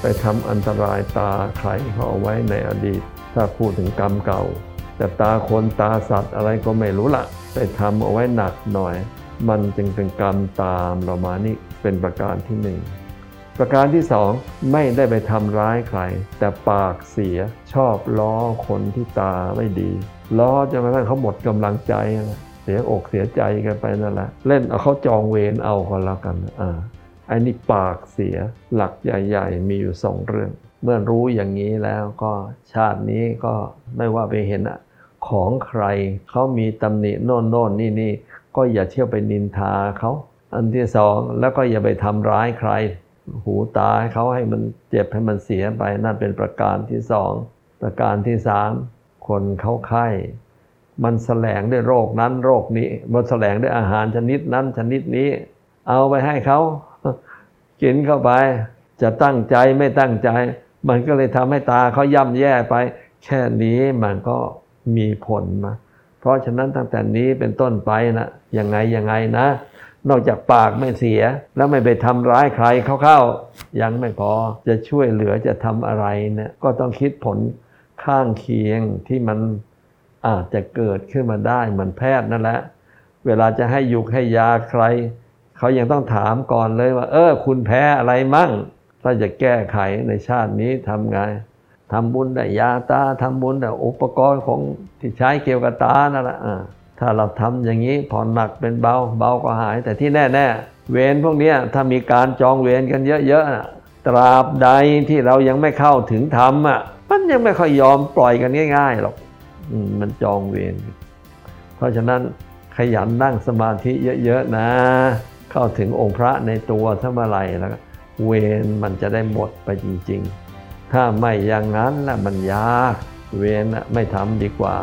ไปทำอันตรายตาใครเขาเอาไว้ในอดีต ถ้าพูดถึงกรรมเก่า แต่ตาคนตาสัตว์อะไรก็ไม่รู้ละไปทำเอาไว้หนักหน่อย มันจึงเป็นกรรมตามเรามานี่เป็นประการที่หนึ่งประการที่สองไม่ได้ไปทำร้ายใคร แต่ปากเสียชอบล้อคนที่ตาไม่ดีล้อจนกระทั่งเขาหมดกำลังใจนะเสียอกเสียใจกันไปนั่นแหละเล่นเอาเขาจองเวรเอาก็แล้วกันอ่า อ้นี่ปากเสียหลักใหญ่ ๆ มีอยู่สองเรื่อง เมื่อรู้อย่างนี้แล้วก็ชาตินี้ก็ไม่ว่าไปเห็นอะของใครเขามีตำหนิโน่นโน่นนี่นี่ก็อย่าเที่ยวไปนินทาเขาอันที่สองแล้วก็อย่าไปทำร้ายใคร หูตาให้เขาให้มันเจ็บให้มันเสียไปนั่นเป็นประการที่สองประการที่สามคนเขาไข้มันแสลงด้วยโรคนั้นโรคนี้ มันแสลงด้วยอาหารชนิดนั้นชนิดนี้ เอาไปให้เขา กินเข้าไป จะตั้งใจไม่ตั้งใจ มันก็เลยทำให้ตาเขาย่ำแย่ไป แค่นี้มันก็มีผลมาเพราะฉะนั้นตั้งแต่นี้เป็นต้นไปนะยังไงยังไงนะ นอกจากปากไม่เสีย แล้วไม่ไปทำร้ายใครเข้าๆยังไม่พอจะช่วยเหลือจะทำอะไรเนี่ยก็ต้องคิดผลข้างเคียงที่มันอาจจะเกิดขึ้นมาได้เหมือนแพทย์นั่นแหละ เวลาจะให้ยุกให้ยาใคร เขายังต้องถามก่อนเลยว่า เออ คุณแพ้อะไรมั่ง ถ้าจะแก้ไขในชาตินี้ทำไงทำบุญได้ยาตาทำบุญได้อุปกรณ์ของที่ใช้เกี่ยวกับตานั่นแหละถ้าเราทำอย่างนี้ผ่อนหนักเป็นเบาเบาก็หาย แต่ที่แน่ๆเวรพวกนี้ถ้ามีการจองเวรกันเยอะๆตราบใดที่เรายังไม่เข้าถึงธรรมอะมันยังไม่ค่อยยอมปล่อยกันง่ายๆหรอกมันจองเวรเพราะฉะนั้นขยันนั่งสมาธิเยอะๆนะ เข้าถึงองค์พระในตัวถ้าเมื่อไรแล้วเวรมันจะได้หมดไปจริง ๆ ถ้าไม่อย่างนั้นนะมันยาก เวรน่ะไม่ทำดีกว่า